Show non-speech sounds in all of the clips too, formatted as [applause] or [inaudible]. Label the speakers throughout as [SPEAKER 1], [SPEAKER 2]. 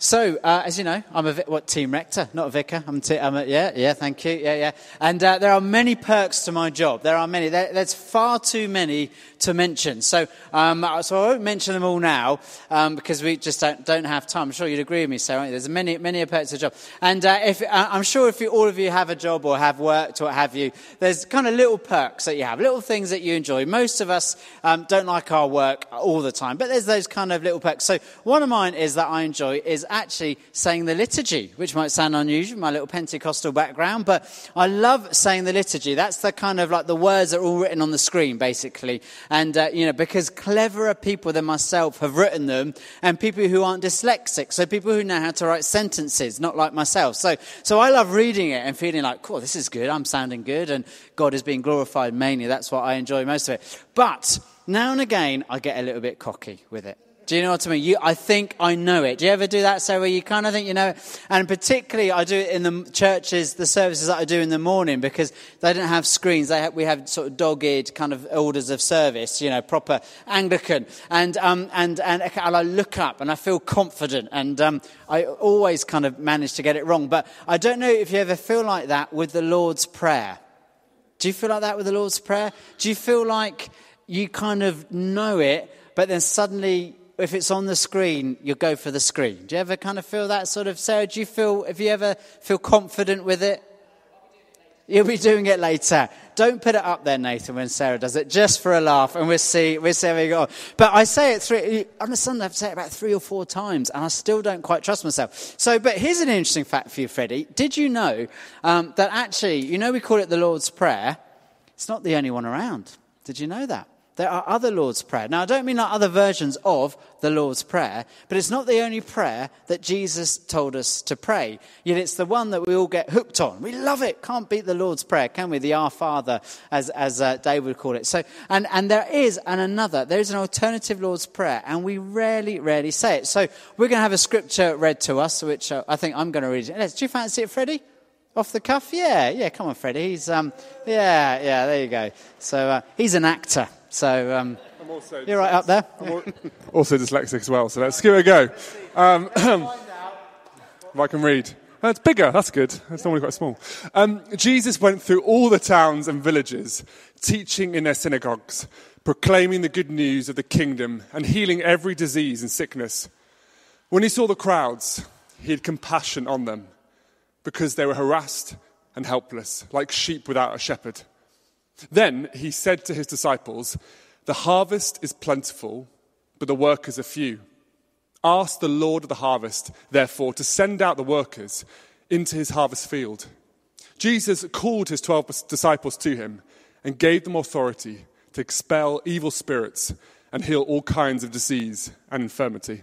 [SPEAKER 1] So, uh, as you know, I'm a what team rector, not a vicar. I'm, t- I'm a, yeah, yeah, thank you, yeah, yeah. And uh, there are many perks to my job. There are many. There, there's far too many to mention. So, um, so I won't mention them all now um, because we just don't, don't have time. I'm sure you'd agree with me, Sarah. There's many, many perks to the job. And uh, if, uh, I'm sure if you, all of you have a job or have worked or what have you, there's kind of little perks that you have, little things that you enjoy. Most of us um, don't like our work all the time, but there's those kind of little perks. So one of mine is that I enjoy is actually saying the liturgy, which might sound unusual, my little Pentecostal background, but I love saying the liturgy. That's the kind of like the words are all written on the screen, basically. And, uh, you know, because cleverer people than myself have written them, and people who aren't dyslexic, so people who know how to write sentences, not like myself. So, so I love reading it and feeling like, cool, this is good, I'm sounding good, and God is being glorified mainly. That's what I enjoy most of it. But now and again, I get a little bit cocky with it. Do you know what I mean? You, I think I know it. Do you ever do that, So where you kind of think you know it? And particularly, I do it in the churches, the services that I do in the morning, because they don't have screens. They have, we have sort of dog-eared kind of orders of service, you know, proper Anglican. And, um, and, and, and I look up and I feel confident. And um, I always kind of manage to get it wrong. But I don't know if you ever feel like that with the Lord's Prayer. Do you feel like that with the Lord's Prayer? Do you feel like you kind of know it, but then suddenly if it's on the screen, you'll go for the screen. Do you ever kind of feel that sort of, Sarah? Do you feel, if you ever feel confident with it? You'll be doing it later. Don't put it up there, Nathan, when Sarah does it, just for a laugh, and we'll see, we'll see how we go. But I say it three, on a Sunday, I've said it about three or four times, and I still don't quite trust myself. So, but here's an interesting fact for you, Freddie. Did you know um, that actually, you know, we call it the Lord's Prayer? It's not the only one around. Did you know that? There are other Lord's Prayer. Now, I don't mean like other versions of the Lord's Prayer, but it's not the only prayer that Jesus told us to pray. Yet it's the one that we all get hooked on. We love it. Can't beat the Lord's Prayer, can we? The Our Father, as, as uh, would call it. So, and, and there is an another. There is an alternative Lord's Prayer, and we rarely, rarely say it. So we're going to have a scripture read to us, which uh, I think I'm going to read. it. Do you fancy it, Freddie? Off the cuff? Yeah, yeah, come on, Freddie. He's, um, yeah, yeah, there you go. So uh, he's an actor. So um, you're right up there. [laughs]
[SPEAKER 2] also dyslexic as well, so let's give it a go. Um, [clears throat] if I can read. It's bigger, that's good. It's normally quite small. Um, Jesus went through all the towns and villages, teaching in their synagogues, proclaiming the good news of the kingdom, and healing every disease and sickness. When he saw the crowds, he had compassion on them because they were harassed and helpless, like sheep without a shepherd. Then he said to his disciples, The harvest is plentiful, but the workers are few. Ask the Lord of the harvest, therefore, to send out the workers into his harvest field. Jesus called his 12 disciples to him and gave them authority to expel evil spirits and heal all kinds of disease and infirmity.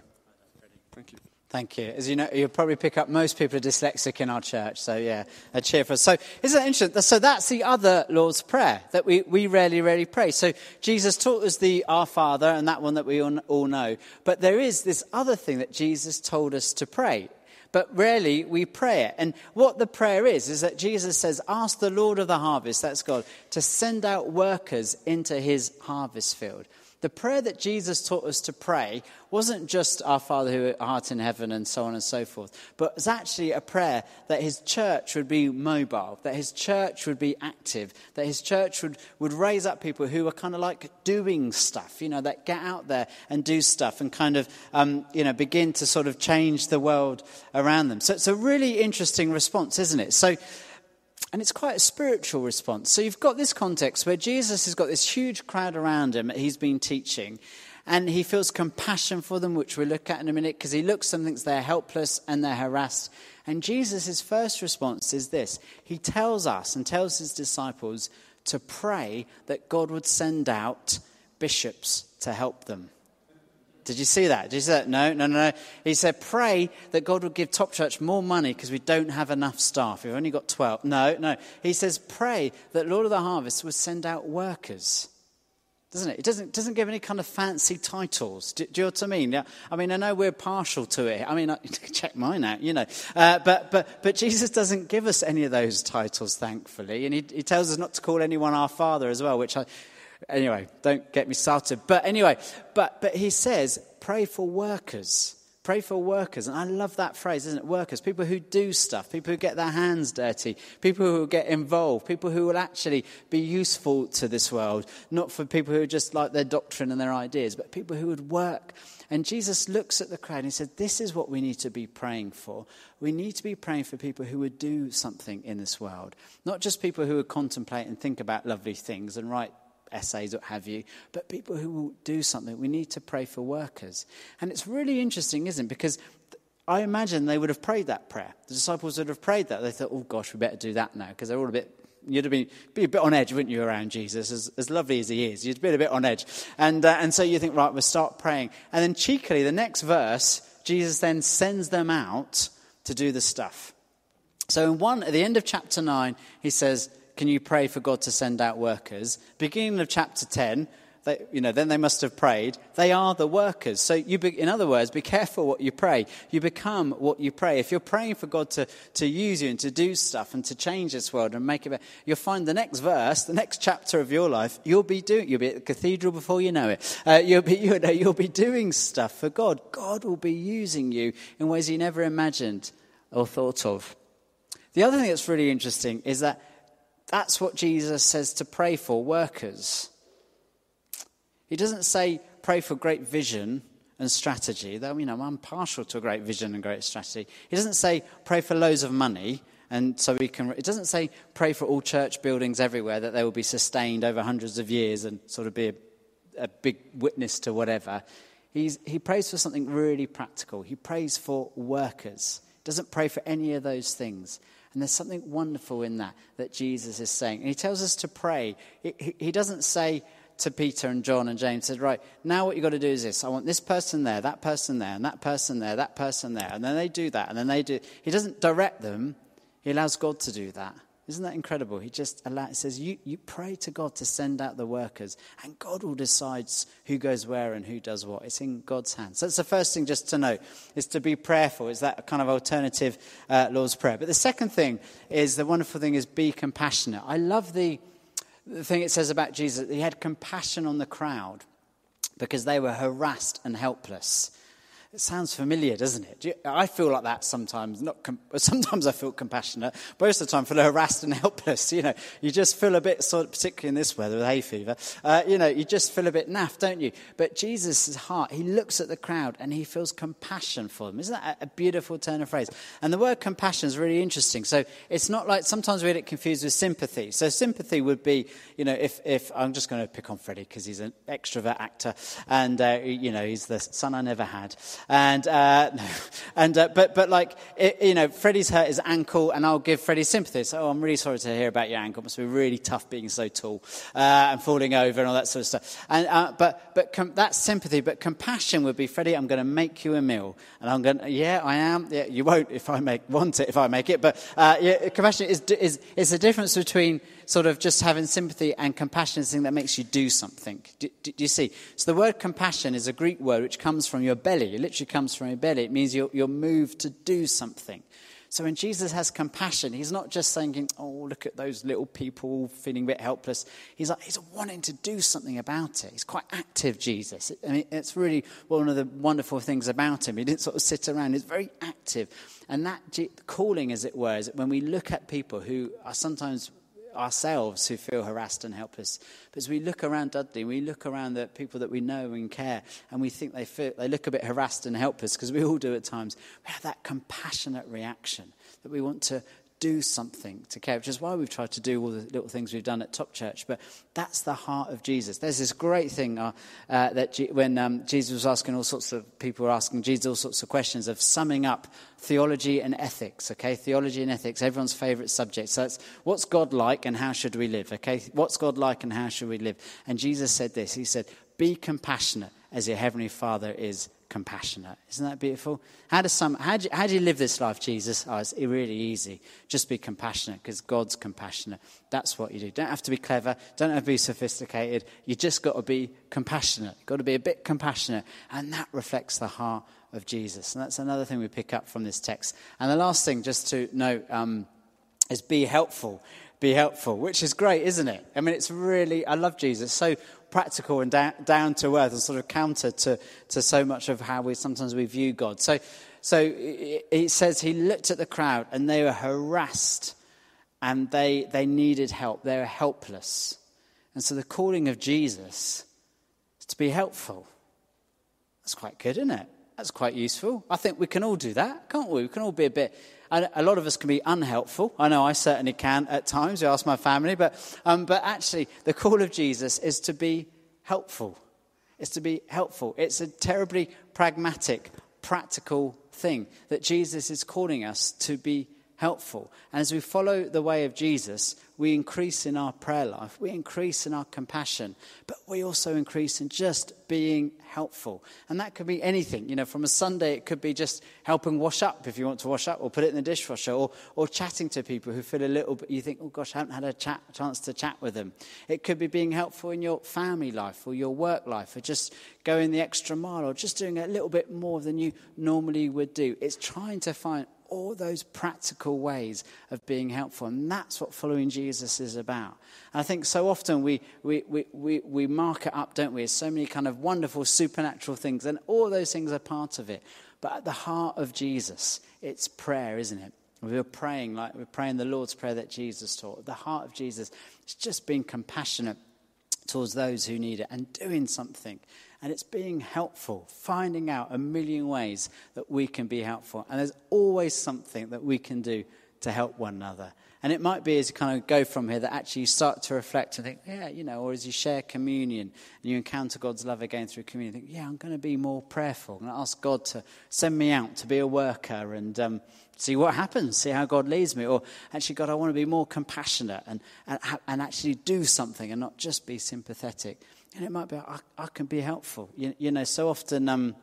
[SPEAKER 2] Thank you.
[SPEAKER 1] Thank you. As you know, you'll probably pick up most people are dyslexic in our church. So, yeah, a cheer for us. So, isn't that interesting? So, that's the other Lord's Prayer that we, we rarely, rarely pray. So, Jesus taught us the Our Father and that one that we all know. But there is this other thing that Jesus told us to pray. But rarely we pray it. And what the prayer is, is that Jesus says, Ask the Lord of the harvest, that's God, to send out workers into his harvest field. The prayer that Jesus taught us to pray wasn't just our Father who art in heaven and so on and so forth, but was actually a prayer that his church would be mobile, that his church would be active, that his church would, would raise up people who are kind of like doing stuff, you know, that get out there and do stuff and kind of, um, you know, begin to sort of change the world around them. So it's a really interesting response, isn't it? So, and it's quite a spiritual response. So you've got this context where Jesus has got this huge crowd around him he's been teaching, and he feels compassion for them, which we'll look at in a minute, because he looks and thinks they're helpless and they're harassed. And Jesus' first response is this He tells us and tells his disciples to pray that God would send out bishops to help them. Did you see that? Did you see that? No, no, no, no. He said, pray that God will give Top Church more money because we don't have enough staff. We've only got 12. No, no. He says, pray that Lord of the Harvest would send out workers. Doesn't it? It doesn't, doesn't give any kind of fancy titles. Do, do you know what I mean? Yeah, I mean, I know we're partial to it. I mean, I, [laughs] check mine out, you know. Uh, but, but, but Jesus doesn't give us any of those titles, thankfully. And he, he tells us not to call anyone our Father as well, which I Anyway, don't get me started. But anyway, but, but he says, pray for workers. Pray for workers. And I love that phrase, isn't it? Workers. People who do stuff, people who get their hands dirty, people who get involved, people who will actually be useful to this world. Not for people who just like their doctrine and their ideas, but people who would work. And Jesus looks at the crowd and he said, This is what we need to be praying for. We need to be praying for people who would do something in this world. Not just people who would contemplate and think about lovely things and write essays, what have you, but people who will do something. We need to pray for workers. And it's really interesting, isn't it? Because I imagine they would have prayed that prayer. The disciples would have prayed that. They thought, oh gosh, we better do that now, because they're all a bit You'd have been be a bit on edge, wouldn't you, around Jesus, as, as lovely as he is? You'd be a bit on edge. And, uh, and so you think, right, we'll start praying. And then cheekily, the next verse, Jesus then sends them out to do the stuff. So in one, at the end of chapter 9, he says, can you pray for God to send out workers? Beginning of chapter 10, they, you know, then they must have prayed. They are the workers. So, you be, in other words, be careful what you pray. You become what you pray. If you're praying for God to, to use you and to do stuff and to change this world and make it better, you'll find the next verse, the next chapter of your life, you'll be doing. You'll be at the cathedral before you know it. Uh, you'll be, [laughs] you know, you'll be doing stuff for God. God will be using you in ways you never imagined or thought of. The other thing that's really interesting is that that's what Jesus says to pray for workers. He doesn't say pray for great vision and strategy, though, you know, I'm partial to a great vision and great strategy. He doesn't say pray for loads of money and so we can. It doesn't say pray for all church buildings everywhere that they will be sustained over hundreds of years and sort of be a, a big witness to whatever. He's, he prays for something really practical. He prays for workers. Doesn't pray for any of those things. And there's something wonderful in that that Jesus is saying. And he tells us to pray. He, he doesn't say to Peter and John and James, said, right, now what you've got to do is this. I want this person there, that person there, and that person there, that person there. And then they do that. And then they do. He doesn't direct them. He allows God to do that. Isn't that incredible? He just allows, says, you, you pray to God to send out the workers, and God will decide who goes where and who does what. It's in God's hands. So that's the first thing just to know, is to be prayerful. Is that kind of alternative uh, Lord's Prayer? But the second thing is, the wonderful thing is be compassionate. I love the, the thing it says about Jesus. He had compassion on the crowd because they were harassed and helpless. It sounds familiar, doesn't it? You, I feel like that sometimes. Not com- [laughs] sometimes I feel compassionate. Most of the time, I feel harassed and [laughs] helpless. You know, you just feel a bit sort of, particularly in this weather with hay fever. Uh, you know, you just feel a bit naff, don't you? But Jesus' heart, he looks at the crowd and he feels compassion for them. Isn't that a beautiful turn of phrase? And the word compassion is really interesting. So it's not like sometimes we get confused with sympathy. So sympathy would be, you know, if, if I'm just going to pick on Freddie because he's an extrovert actor and uh, you know he's the son I never had. And, uh, [laughs] and uh, but, but like, it, you know, Freddie's hurt his ankle, and I'll give Freddie sympathy. So, oh, I'm really sorry to hear about your ankle. It must be really tough being so tall uh, and falling over and all that sort of stuff. And, uh, but but com- that's sympathy. But compassion would be, Freddie, I'm going to make you a meal. And I'm going, yeah, I am. Yeah, you won't if I make, want it if I make it. But uh, yeah, compassion is, is, is the difference between sort of just having sympathy and compassion is the thing that makes you do something. Do, do, do, you see? So the word compassion is a Greek word which comes from your belly. It literally comes from your belly. It means you're, you're moved to do something. So when Jesus has compassion, he's not just saying, oh, look at those little people feeling a bit helpless. He's like, he's wanting to do something about it. He's quite active, Jesus. I mean, it's really one of the wonderful things about him. He didn't sort of sit around. He's very active. And that calling, as it were, is when we look at people who are sometimes ourselves who feel harassed and helpless. But as we look around Dudley, we look around the people that we know and care, and we think they, feel, they look a bit harassed and helpless, because we all do at times. We have that compassionate reaction that we want to do something to care, which is why we've tried to do all the little things we've done at Top Church. But that's the heart of Jesus. There's this great thing uh, uh, that G- when um, Jesus was asking all sorts of people were asking Jesus all sorts of questions of summing up theology and ethics. Okay, theology and ethics, everyone's favourite subject. So it's what's God like and how should we live? Okay, what's God like and how should we live? And Jesus said this. He said, "Be compassionate as your heavenly Father is compassionate. Isn't that beautiful? How, does some, how, do you, how do you live this life, Jesus? Oh, it's really easy. Just be compassionate because God's compassionate. That's what you do. Don't have to be clever. Don't have to be sophisticated. You just got to be compassionate. Got to be a bit compassionate. And that reflects the heart of Jesus. And that's another thing we pick up from this text. And the last thing, just to note, um, is be helpful be helpful, which is great, isn't it? I mean, it's really, I love Jesus. So, practical and down, down to earth and sort of counter to, to so much of how we sometimes we view God. So, so it says he looked at the crowd and they were harassed and they, they needed help. They were helpless. And so the calling of Jesus is to be helpful. That's quite good, isn't it? That's quite useful. I think we can all do that, can't we? We can all be a bit. A lot of us can be unhelpful. I know I certainly can at times. You ask my family, but um, but actually, the call of Jesus is to be helpful. It's to be helpful. It's a terribly pragmatic, practical thing that Jesus is calling us to be helpful. And as we follow the way of Jesus, we increase in our prayer life, we increase in our compassion, but we also increase in just being helpful. And that could be anything. You know, from a Sunday, it could be just helping wash up if you want to wash up, or put it in the dishwasher, or, or chatting to people who feel a little bit, you think, oh gosh, I haven't had a chat, chance to chat with them. It could be being helpful in your family life or your work life, or just going the extra mile, or just doing a little bit more than you normally would do. It's trying to find all those practical ways of being helpful. And that's what following Jesus is about. And I think so often we, we, we, we, we mark it up, don't we, as so many kind of wonderful supernatural things. And all those things are part of it. But at the heart of Jesus, it's prayer, isn't it? We are praying like we're praying the Lord's Prayer that Jesus taught. The heart of Jesus, it's just being compassionate towards those who need it and doing something and it's being helpful, finding out a million ways that we can be helpful. And there's always something that we can do to help one another. And it might be as you kind of go from here that actually you start to reflect and think, yeah, you know, or as you share communion and you encounter God's love again through communion, think, yeah, I'm going to be more prayerful. I'm going to ask God to send me out to be a worker and um, see what happens, see how God leads me. Or actually, God, I want to be more compassionate and, and, and actually do something and not just be sympathetic. And it might be, I, I can be helpful. You, you know, so often um,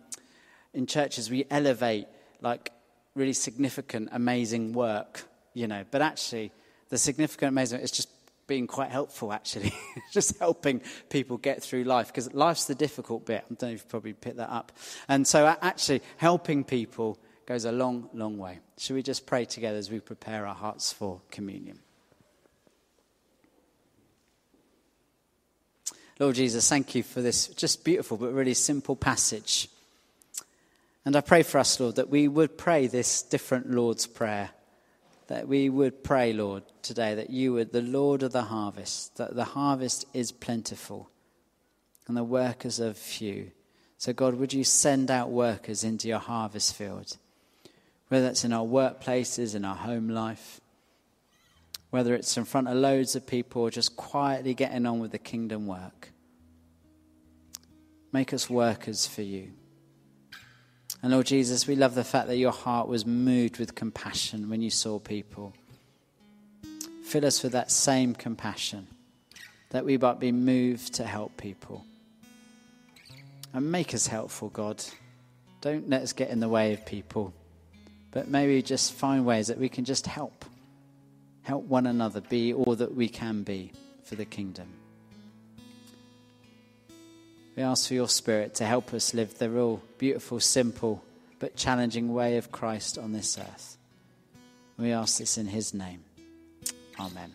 [SPEAKER 1] in churches we elevate like really significant, amazing work, you know, but actually the significant, amazing is just being quite helpful, actually, [laughs] just helping people get through life because life's the difficult bit. I don't know if you've probably picked that up. And so, actually, helping people goes a long, long way. Should we just pray together as we prepare our hearts for communion? Lord Jesus, thank you for this just beautiful but really simple passage. And I pray for us, Lord, that we would pray this different Lord's Prayer. That we would pray, Lord, today that you would, the Lord of the harvest, that the harvest is plentiful and the workers are few. So, God, would you send out workers into your harvest field? Whether it's in our workplaces, in our home life, whether it's in front of loads of people or just quietly getting on with the kingdom work. Make us workers for you. And Lord Jesus, we love the fact that your heart was moved with compassion when you saw people. Fill us with that same compassion, that we might be moved to help people. And make us helpful, God. Don't let us get in the way of people, but maybe just find ways that we can just help help one another be all that we can be for the kingdom. We ask for your Spirit to help us live the real beautiful, simple, but challenging way of Christ on this earth. We ask this in His name. Amen.